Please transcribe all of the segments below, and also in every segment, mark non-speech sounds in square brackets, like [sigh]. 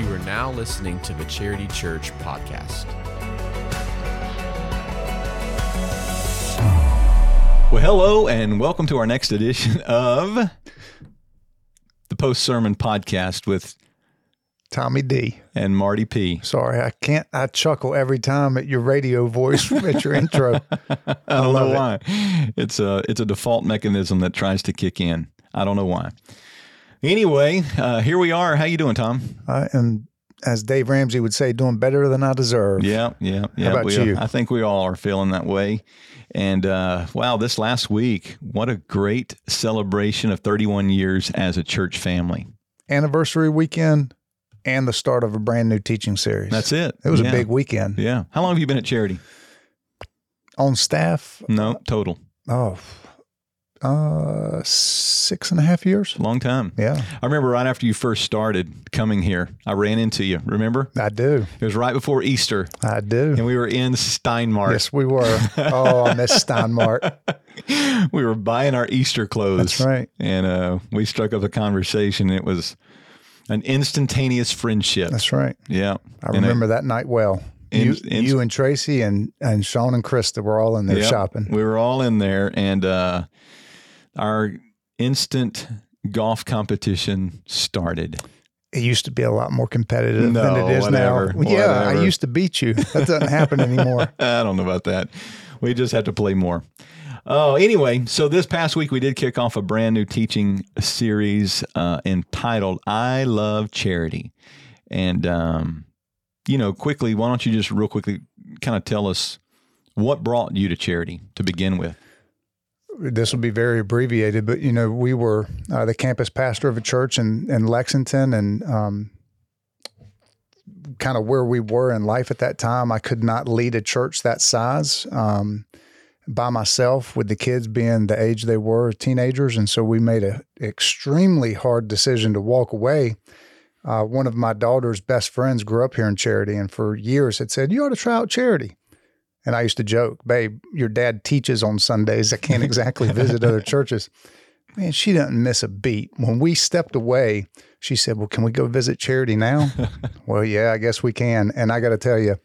You are now listening to the Charity Church podcast. Well, hello, and welcome to our next edition of the Post Sermon Podcast with Tommy D. and Marty P. Sorry, I can't. I chuckle every time at your radio voice [laughs] at your intro. I don't know it. why. It's a it's a default mechanism that tries to kick in. I don't know why. Anyway, uh, here we are. How you doing, Tom? I am, as Dave Ramsey would say, doing better than I deserve. Yeah, yeah, yeah. about we you? I think we all are feeling that way. And uh, wow, this last week, what a great celebration of 31 years as a church family. Anniversary weekend and the start of a brand new teaching series. That's it. It was Yeah. a big weekend. Yeah. How long have you been at Charity? On staff, No, total. oh, uh, six and a half years. Long time. Yeah, I remember right after you first started coming here, I ran into you. Remember? I do. It was right before Easter, I do. and we were in Steinmart. Yes, we were. Oh, I miss Steinmart. [laughs] we were buying our Easter clothes. That's right. And uh, we struck up a conversation. It was an instantaneous friendship. That's right. yeah. I And, remember that night well. In- you, in- you and Tracy and, and Sean and Krista were all in there Yep. shopping. We were all in there, and uh, our instant golf competition started. It used to be a lot more competitive No, than it is whatever, now. Yeah, I used to beat you. That doesn't happen anymore. [laughs] I don't know about that. We just have to play more. Oh, anyway, so this past week we did kick off a brand new teaching series uh, entitled "I Love Charity," and um, you know, quickly, why don't you just real quickly kind of tell us what brought you to charity to begin with? This will be very abbreviated, but you know, we were uh, the campus pastor of a church in, in Lexington, and um, kind of where we were in life at that time. I could not lead a church that size um, by myself, with the kids being the age they were, teenagers, and so we made a extremely hard decision to walk away. Uh, one of my daughter's best friends grew up here in Charity, and for years had said, "You ought to try out Charity." And I used to joke, babe, your dad teaches on Sundays. I can't exactly visit other [laughs] churches. Man, she doesn't miss a beat. When we stepped away, she said, Well, can we go visit charity now? [laughs] well, yeah, I guess we can. And I got to tell you,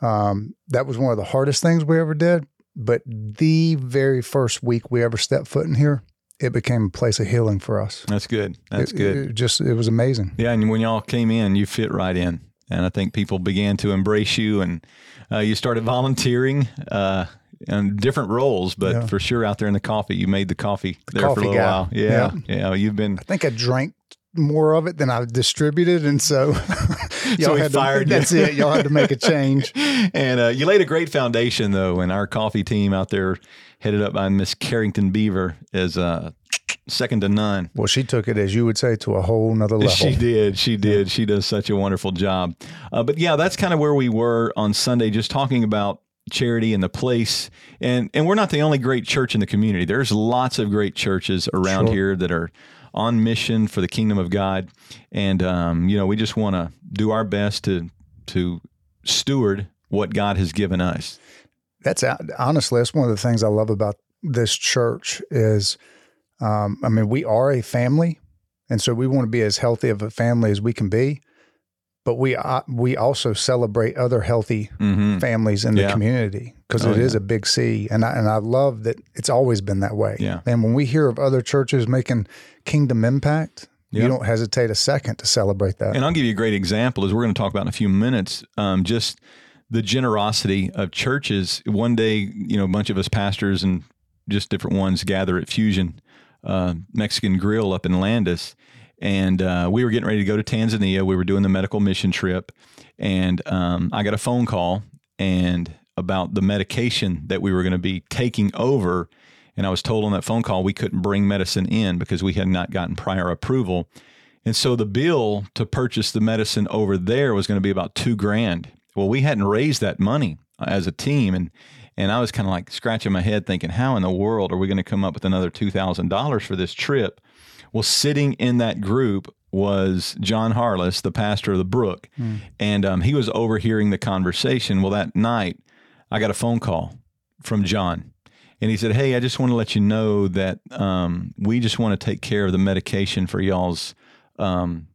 um, that was one of the hardest things we ever did. But the very first week we ever stepped foot in here, it became a place of healing for us. That's good. That's It- good. It just, it was amazing. Yeah, and when y'all came in, you fit right in, and I think people began to embrace you, and uh, you started volunteering uh, in different roles, but Yeah. for sure out there in the coffee, you made the coffee there for a little guy. while. Yeah, yeah, you've been. I think I drank more of it than I distributed. And so, [laughs] y'all we had fired to, [laughs] you. that's it. Y'all had to make a change. [laughs] And uh, you laid a great foundation, though, and our coffee team out there, headed up by Miss Carrington Beaver, is uh, second to none. Well, she took it, as you would say, to a whole nother level. She did. She did. She does such a wonderful job. Uh, but yeah, that's kind of where we were on Sunday, just talking about charity and the place. And and we're not the only great church in the community. There's lots of great churches around Sure. here that are on mission for the kingdom of God. And um, you know, we just want to do our best to to steward what God has given us. That's honestly, that's one of the things I love about this church is, um, I mean, we are a family, and so we want to be as healthy of a family as we can be. But we uh, we also celebrate other healthy hmm families in the community because Oh, it is yeah. a big C, and I and I love that it's always been that way. Yeah. And when we hear of other churches making kingdom impact, Yep. you don't hesitate a second to celebrate that. And I'll give you a great example, as we're going to talk about in a few minutes. Um, just the generosity of churches. One day, you know, a bunch of us pastors and just different ones gather at Fusion uh, Mexican Grill up in Landis, and uh, we were getting ready to go to Tanzania. We were doing the medical mission trip, and um, I got a phone call and about the medication that we were going to be taking over. And I was told on that phone call we couldn't bring medicine in because we had not gotten prior approval. And so the bill to purchase the medicine over there was going to be about two grand. Well, we hadn't raised that money as a team, and and I was kind of like scratching my head, thinking, how in the world are we going to come up with another two thousand dollars for this trip? Well, sitting in that group was John Harless, the pastor of the Brook, and um, he was overhearing the conversation. Well, that night, I got a phone call from John, and he said, "Hey, I just want to let you know that um, we just want to take care of the medication for y'all's um,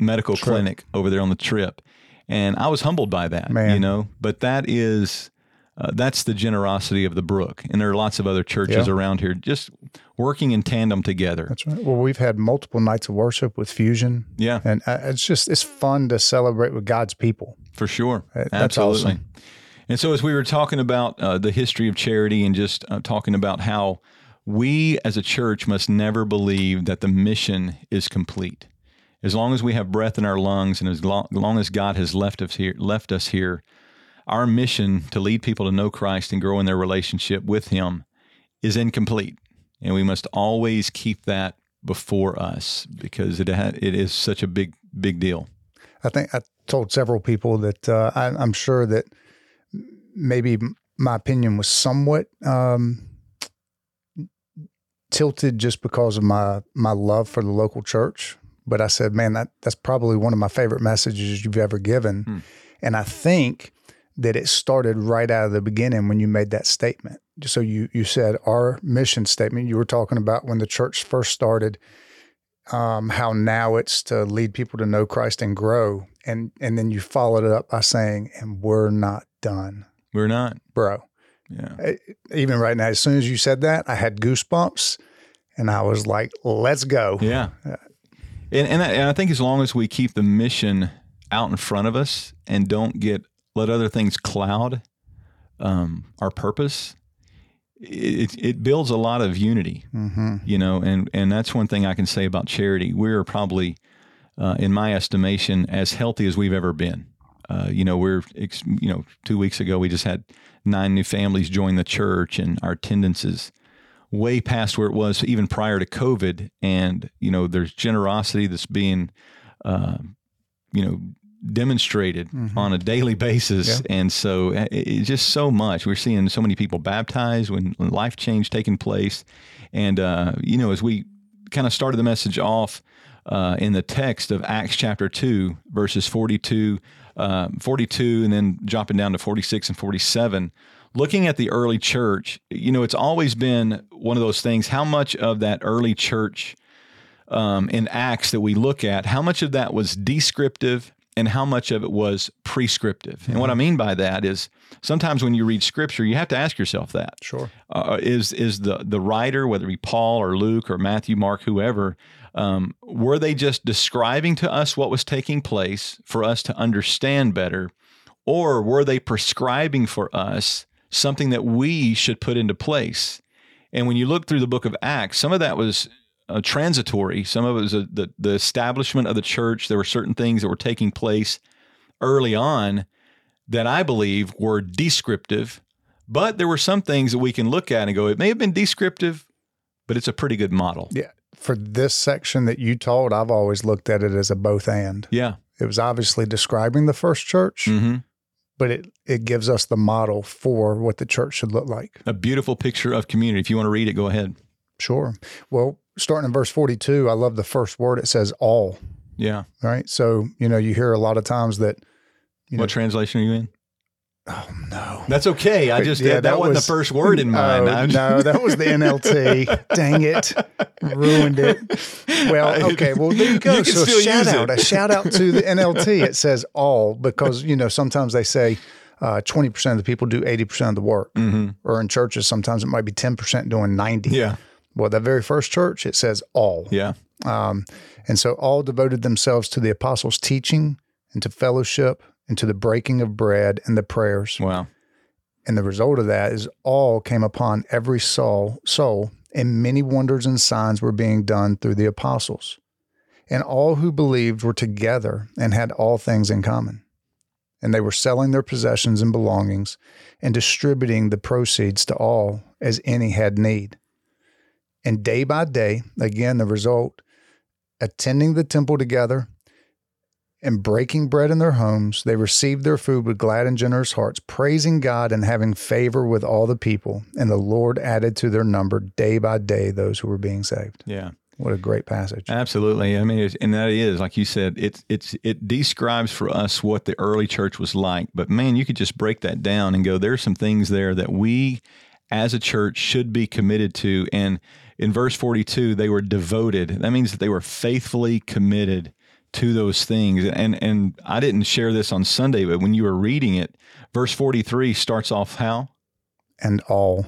medical clinic over there on the trip, and I was humbled by that. Man. You know, but that is. Uh, that's the generosity of the Brook, and there are lots of other churches Yeah. around here just working in tandem together. That's right. Well, we've had multiple nights of worship with Fusion, yeah, and uh, it's just it's fun to celebrate with God's people. For sure. That's Absolutely. awesome. And so, as we were talking about uh, the history of charity and just uh, talking about how we as a church must never believe that the mission is complete. As long as we have breath in our lungs and as long, long as God has left us here, left us here, our mission to lead people to know Christ and grow in their relationship with Him is incomplete. And we must always keep that before us because it ha- it is such a big big deal. I think I told several people that uh, I, I'm sure that maybe my opinion was somewhat um, tilted just because of my my love for the local church. But I said, man, that that's probably one of my favorite messages you've ever given, and I think that it started right out of the beginning when you made that statement. So you you said our mission statement. You were talking about when the church first started um, how now it's to lead people to know Christ and grow. And and then you followed it up by saying, and we're not done, We're not. bro. Yeah. Eh, Even right now, as soon as you said that, I had goosebumps and I was like, let's go. Yeah. And and I, and I think as long as we keep the mission out in front of us and don't get let other things cloud um, our purpose, it, it builds a lot of unity. hmm You know, and and that's one thing I can say about charity. We're probably, uh, in my estimation, as healthy as we've ever been. Uh, you know, we're you know two weeks ago we just had nine new families join the church, and our attendance is way past where it was even prior to COVID. And you know, there's generosity that's being, uh, you know, demonstrated on a daily basis. And so uh, it's just so much. We're seeing so many people baptized when, when life change taking place. And, uh, you know, as we kind of started the message off uh, in the text of Acts chapter 2, verses 42, uh, 42, and then dropping down to 46 and 47, looking at the early church, you know, it's always been one of those things. How much of that early church um, in Acts that we look at, how much of that was descriptive and how much of it was prescriptive? And what I mean by that is sometimes when you read scripture, you have to ask yourself that Sure. uh, is is the the writer, whether it be Paul or Luke or Matthew, Mark, whoever, um, were they just describing to us what was taking place for us to understand better, or were they prescribing for us something that we should put into place? And when you look through the book of Acts, some of that was uh, transitory. Some of it was uh the the establishment of the church. There were certain things that were taking place early on that I believe were descriptive but there were some things that we can look at and go, it may have been descriptive, but it's a pretty good model. Yeah. For this section that you told, I've always looked at it as a both and. Yeah. It was obviously describing the first church, hmm but it, it gives us the model for what the church should look like. A beautiful picture of community. If you want to read it, go ahead. Sure. Well, starting in verse 42, I love the first word. It says all, Yeah. right? So, you know, you hear a lot of times that, you know, what translation are you in? oh no. That's okay. I just Yeah, that, that wasn't was- the first word in mind. [laughs] Oh, no, that was the NLT. [laughs] Dang it. Ruined it. Well, okay. Well, there you [laughs] go. You can so shout use out, it. a shout out to the NLT. It says all because, you know, sometimes they say uh, 20% of the people do 80% of the work. Mhm. Or in churches, sometimes it might be 10% doing 90. Yeah. Well, that very first church, it says all. Yeah. Um, and so all devoted themselves to the apostles' teaching and to fellowship and to the breaking of bread and the prayers. Wow. And the result of that is all came upon every soul, soul, and many wonders and signs were being done through the apostles. And all who believed were together and had all things in common. And they were selling their possessions and belongings and distributing the proceeds to all as any had need. And day by day, again, the result, attending the temple together and breaking bread in their homes, they received their food with glad and generous hearts, praising God and having favor with all the people. And the Lord added to their number day by day those who were being saved. Yeah. What a great passage. Absolutely. I mean, it's, and that is like you said, it's it's it describes for us what the early church was like. But man, you could just break that down and go. There's some things there that we, as a church, should be committed to. And in verse 42, they were devoted. That means that they were faithfully committed to those things. And and I didn't share this on Sunday, but when you were reading it, verse 43 starts off how? And all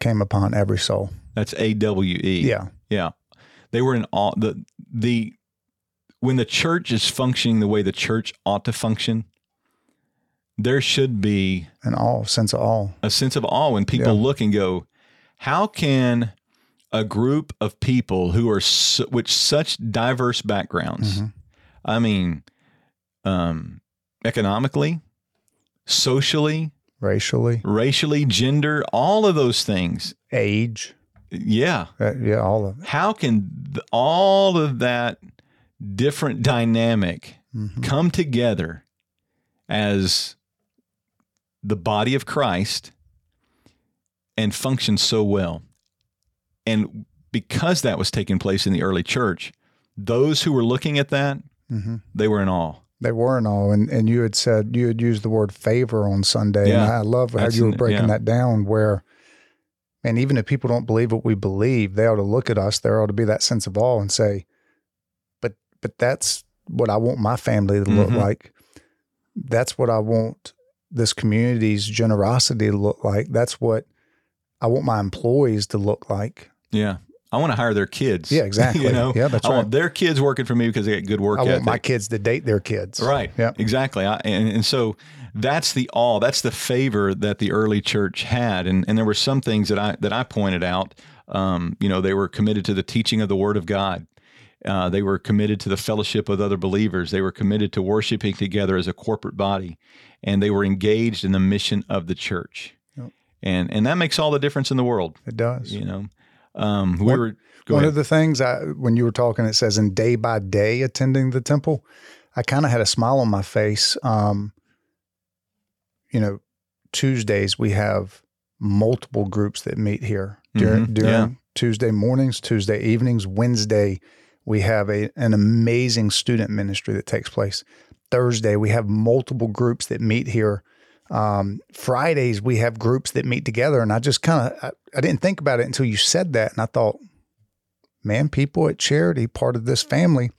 came upon every soul. That's A W E. Yeah. Yeah. They were in all the the when the church is functioning the way the church ought to function, there should be An all sense of all. a sense of awe when people Yeah. look and go, how can a group of people who are su- with such diverse backgrounds, Mhm. I mean, um, economically, socially, Racially, racially, gender, all of those things, age. yeah, Uh, yeah, all of it. how can th- all of that different dynamic Mhm. come together as the body of Christ and function so well? And because that was taking place in the early church, those who were looking at that, Mhm. they were in awe. They were in awe. and and you had said you had used the word favor on Sunday, and I love how you were breaking yeah. that down. Where, and even if people don't believe what we believe, they ought to look at us. There ought to be that sense of awe and say, "But but that's what I want my family to look Mhm. like. That's what I want this community's generosity to look like. That's what I want my employees to look like. Yeah. I want to hire their kids. Yeah, [laughs] exactly. you know, Yeah, that's I right. want their kids working for me because they get good work I ethic. want my kids to date their kids. Right. Yeah. Exactly. I, and, and so that's the awe. That's the favor that the early church had. And and there were some things that I that I pointed out. Um, you know, they were committed to the teaching of the Word of God. Uh, they were committed to the fellowship with other believers. They were committed to worshiping together as a corporate body, and they were engaged in the mission of the church. Yep. And and that makes all the difference in the world. It does. You know, um, we One- were One ahead. of the things I, when you were talking, it says in day by day attending the temple, I kind of had a smile on my face. Um, you know, Tuesdays we have multiple groups that meet here during Mhm, during yeah. Tuesday mornings, Tuesday evenings, Wednesday we have a an amazing student ministry that takes place. Thursday we have multiple groups that meet here. Um, Fridays we have groups that meet together, and I just kind of I, I didn't think about it until you said that, and I thought, man, people at charity, part of this family,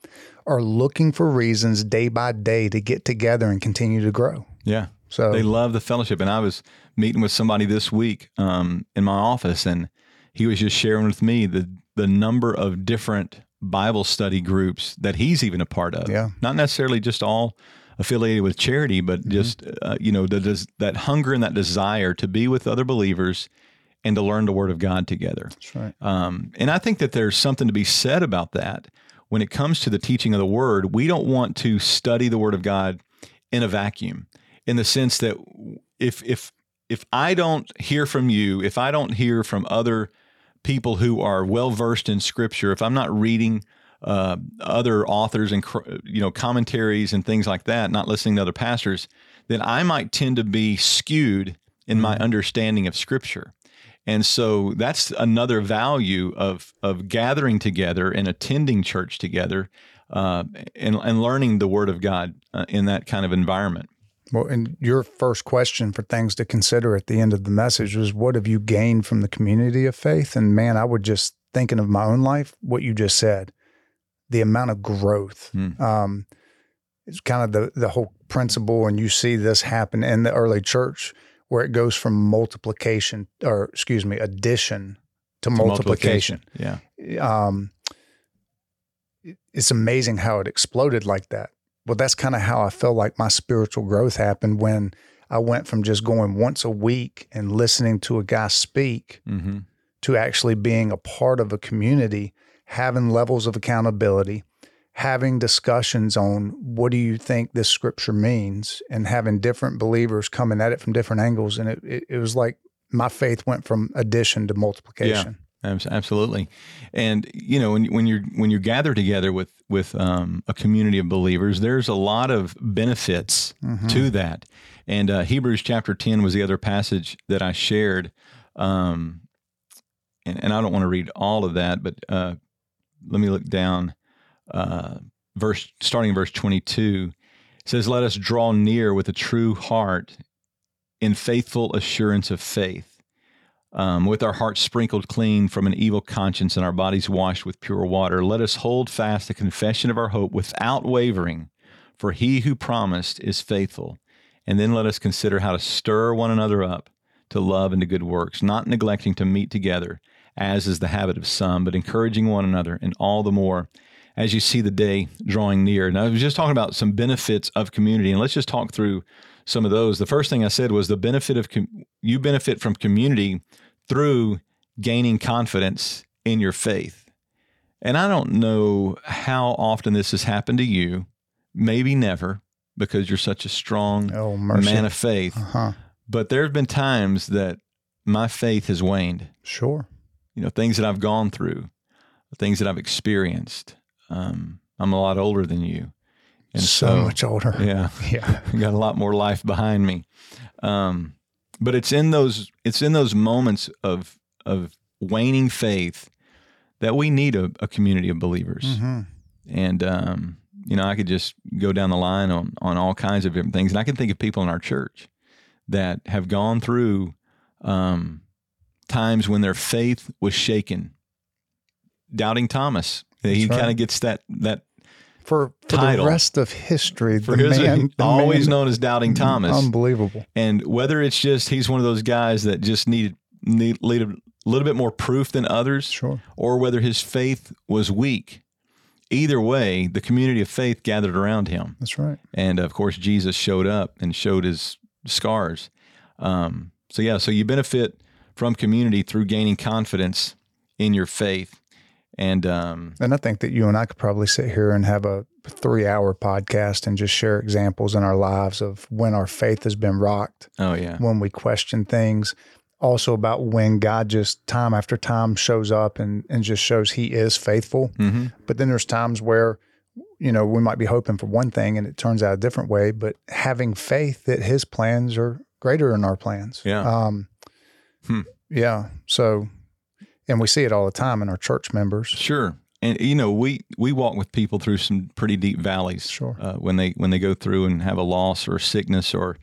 are looking for reasons day by day to get together and continue to grow. yeah. So They love the fellowship. And I was meeting with somebody this week um, in my office, and he was just sharing with me the the number of different Bible study groups that he's even a part of. Yeah. Not necessarily just all affiliated with charity, but Mm-hmm. just uh, you know the, des- that hunger and that desire to be with other believers and to learn the Word of God together. that's right. Um, and I think that there's something to be said about that. When it comes to the teaching of the Word, we don't want to study the Word of God in a vacuum, in the sense that if if if I don't hear from you, if I don't hear from other people who are well versed in Scripture, if I'm not reading uh, other authors and you know commentaries and things like that, not listening to other pastors, then I might tend to be skewed in my understanding of Scripture. And so that's another value of of gathering together and attending church together, uh, and and learning the Word of God uh, in that kind of environment. Well, and your first question for things to consider at the end of the message was, what have you gained from the community of faith? And man, I would just thinking of my own life, what you just said, the amount of growth. Hmm. Um, it's kind of the the whole principle, and you see this happen in the early church where it goes from multiplication, or excuse me, addition to multiplication. Yeah. Um, it's amazing how it exploded like that. Well, that's kind of how I felt like my spiritual growth happened when I went from just going once a week and listening to a guy speak Mm-hmm. to actually being a part of a community, having levels of accountability, having discussions on what do you think this scripture means, and having different believers coming at it from different angles. And it, it, it was like my faith went from addition to multiplication. Abs- Absolutely, and you know when when you're when you gather together with with um, a community of believers, there's a lot of benefits Mhm. to that. And uh, Hebrews chapter ten was the other passage that I shared, um, and, and I don't want to read all of that, but uh, let me look down. Uh, verse starting in verse twenty two says, "Let us draw near with a true heart, in faithful assurance of faith." Um, with our hearts sprinkled clean from an evil conscience and our bodies washed with pure water, let us hold fast the confession of our hope without wavering, for he who promised is faithful. And then let us consider how to stir one another up to love and to good works, not neglecting to meet together, as is the habit of some, but encouraging one another, and all the more as you see the day drawing near. And I was just talking about some benefits of community, and let's just talk through some of those. The first thing I said was the benefit of com- you benefit from community through gaining confidence in your faith. And I don't know how often this has happened to you, maybe never, because you're such a strong Oh, man of faith. uh-huh. But there have been times that my faith has waned. Sure. You know, things that I've gone through, things that I've experienced. Um, I'm a lot older than you, and so, so, much older. yeah, [laughs] Yeah. [laughs] Got a lot more life behind me. Um, but it's in those it's in those moments of of waning faith that we need a, a community of believers. hmm And um, you know, I could just go down the line on on all kinds of different things, and I can think of people in our church that have gone through um, times when their faith was shaken. Doubting Thomas, he right. kind of gets that that For, for Title. the rest of history, for the his man, the [laughs] always man- known as Doubting Thomas. Unbelievable. and whether it's just he's one of those guys that just needed need, need a little bit more proof than others, Sure. or whether his faith was weak. Either way, the community of faith gathered around him. That's right. And of course, Jesus showed up and showed his scars. Um, so, yeah, so you benefit from community through gaining confidence in your faith. And um, And I think that you and I could probably sit here and have a three hour podcast and just share examples in our lives of when our faith has been rocked, oh, yeah. when we question things. Also about when God just time after time shows up and, and just shows he is faithful. hmm But then there's times where, you know, we might be hoping for one thing and it turns out a different way, but having faith that his plans are greater than our plans. Yeah. Um, Hmm. Yeah. So, and we see it all the time in our church members. Sure. And you know, we we walk with people through some pretty deep valleys. Sure. Uh, when they when they go through and have a loss or a sickness or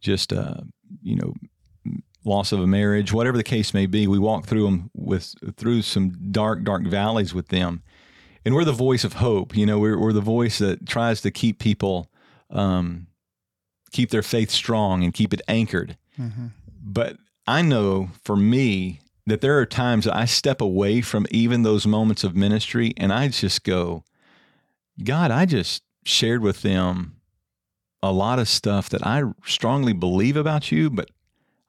just uh, you know loss of a marriage, whatever the case may be, we walk through them with through some dark dark valleys with them, and we're the voice of hope. You know, we're we're the voice that tries to keep people um, keep their faith strong and keep it anchored. Mm-hmm. But I know for me that there are times that I step away from even those moments of ministry and I just go, God, I just shared with them a lot of stuff that I strongly believe about you, but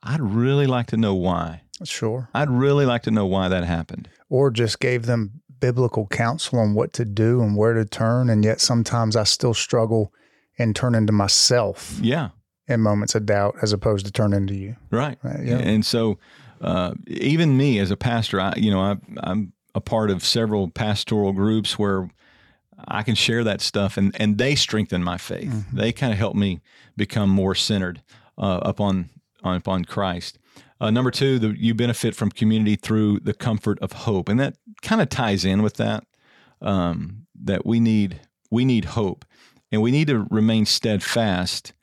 I'd really like to know why. Sure. I'd really like to know why that happened. Or just gave them biblical counsel on what to do and where to turn. And yet sometimes I still struggle and turn into myself Yeah, in moments of doubt as opposed to turn into you. right. Right, yeah. And so, uh, even me as a pastor, I, you know, I, I'm a part of several pastoral groups where I can share that stuff, and and they strengthen my faith. Mm-hmm. They kind of help me become more centered uh, upon on, upon Christ. Uh, number two, the, you benefit from community through the comfort of hope, and that kind of ties in with that. Um, that we need we need hope, and we need to remain steadfast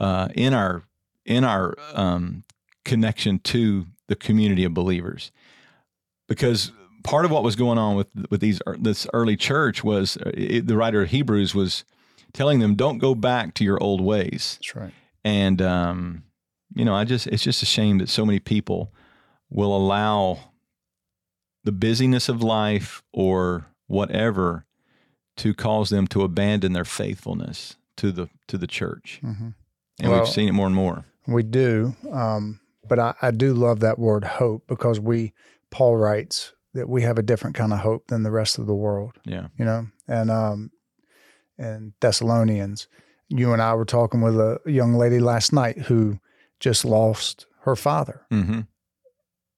uh, in our in our um, connection to the community of believers, because part of what was going on with with these this early church was uh, it, the writer of Hebrews was telling them don't go back to your old ways, That's right. and um, you know I just it's just a shame that so many people will allow the busyness of life or whatever to cause them to abandon their faithfulness to the to the church, hmm and Well- we've seen it more and more. We do. Um, but I, I do love that word hope because we, Paul writes that we have a different kind of hope than the rest of the world, Yeah, you know? And, um, and Thessalonians, you and I were talking with a young lady last night who just lost her father, hmm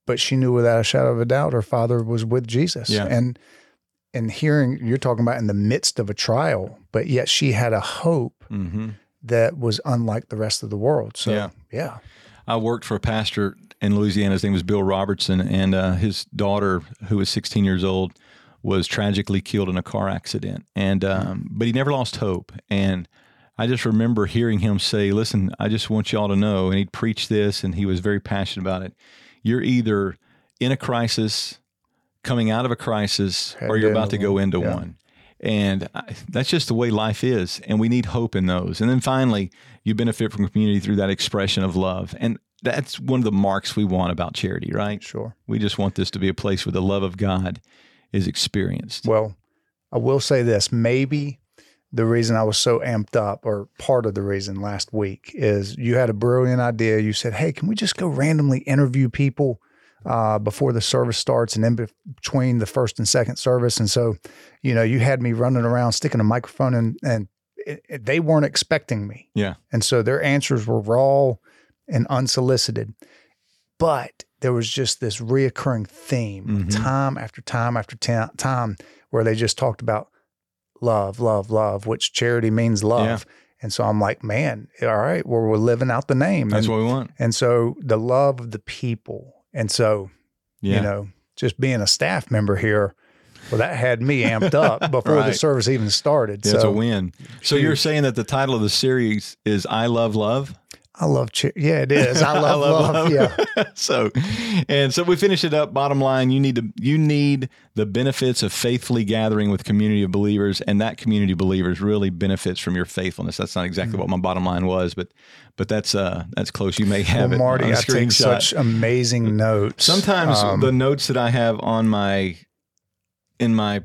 but she knew without a shadow of a doubt her father was with Jesus. Yeah. And, and hearing you're talking about in the midst of a trial, but yet she had a hope hmm that was unlike the rest of the world. So, Yeah. yeah. I worked for a pastor in Louisiana. His name was Bill Robertson, and uh, his daughter, who was 16 years old, was tragically killed in a car accident. And um, but he never lost hope. And I just remember hearing him say, "Listen, I just want y'all to know." And he'd preach this, and he was very passionate about it. you're either in a crisis, coming out of a crisis, or you're about to go into Yeah. one. And I, that's just the way life is. And we need hope in those. And then finally, you benefit from community through that expression of love. And that's one of the marks we want about charity, right? Sure. We just want this to be a place where the love of God is experienced. Well, I will say this. Maybe the reason I was so amped up, or part of the reason last week, is you had a brilliant idea. You said, Hey, can we just go randomly interview people uh, before the service starts and in between the first and second service? And so, you know, you had me running around sticking a microphone in, and it, it- they weren't expecting me. Yeah. And so their answers were raw and unsolicited. But there was just this reoccurring theme Mhm. time after time after ta- time where they just talked about love, love, love, which charity means love. Yeah. And so I'm like, man, all right, well, we're living out the name. That's and, what we want. and so the love of the people. And so, Yeah. you know, just being a staff member here, well, that had me amped up [laughs] before the service even started. Yeah, it's a so win. So you're saying that the title of the series is I Love Love? I love, cha- yeah, it is. I love, [laughs] love. Yeah. [laughs] so and so we finish it up bottom line you need to you need the benefits of faithfully gathering with community of believers and that community of believers really benefits from your faithfulness that's not exactly what my bottom line was but but that's uh that's close you may have Well, it Marty, I take such amazing notes. sometimes Um, the notes that i have on my in my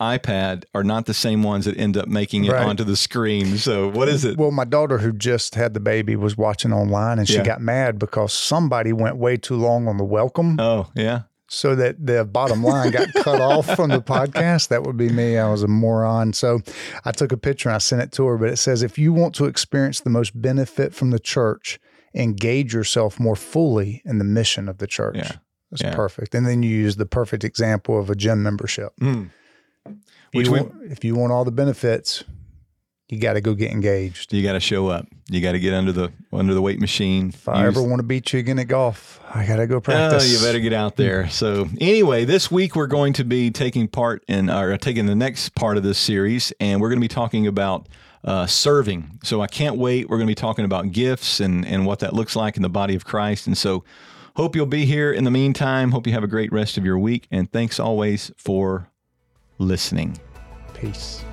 iPad are not the same ones that end up making it Right. onto the screen. So what is it? Well, my daughter who just had the baby was watching online and she Yeah. got mad because somebody went way too long on the welcome Oh, yeah. so that the bottom line got cut off from the podcast. That would be me. I was a moron. So I took a picture and I sent it to her, but it says if you want to experience the most benefit from the church, engage yourself more fully in the mission of the church. Yeah. That's Yeah. perfect. And then you use the perfect example of a gym membership. Mm. If Which you we- want, if you want all the benefits, you got to go get engaged. You got to show up. You got to get under the under the weight machine. If I ever want to beat you again at golf, I got to go practice. Oh, you better get out there. So, anyway, this week we're going to be taking part in, or taking the next part of this series, and we're going to be talking about uh, serving. So, I can't wait. We're going to be talking about gifts and and what that looks like in the body of Christ. And so, hope you'll be here. In the meantime, hope you have a great rest of your week, and thanks always for listening. Peace.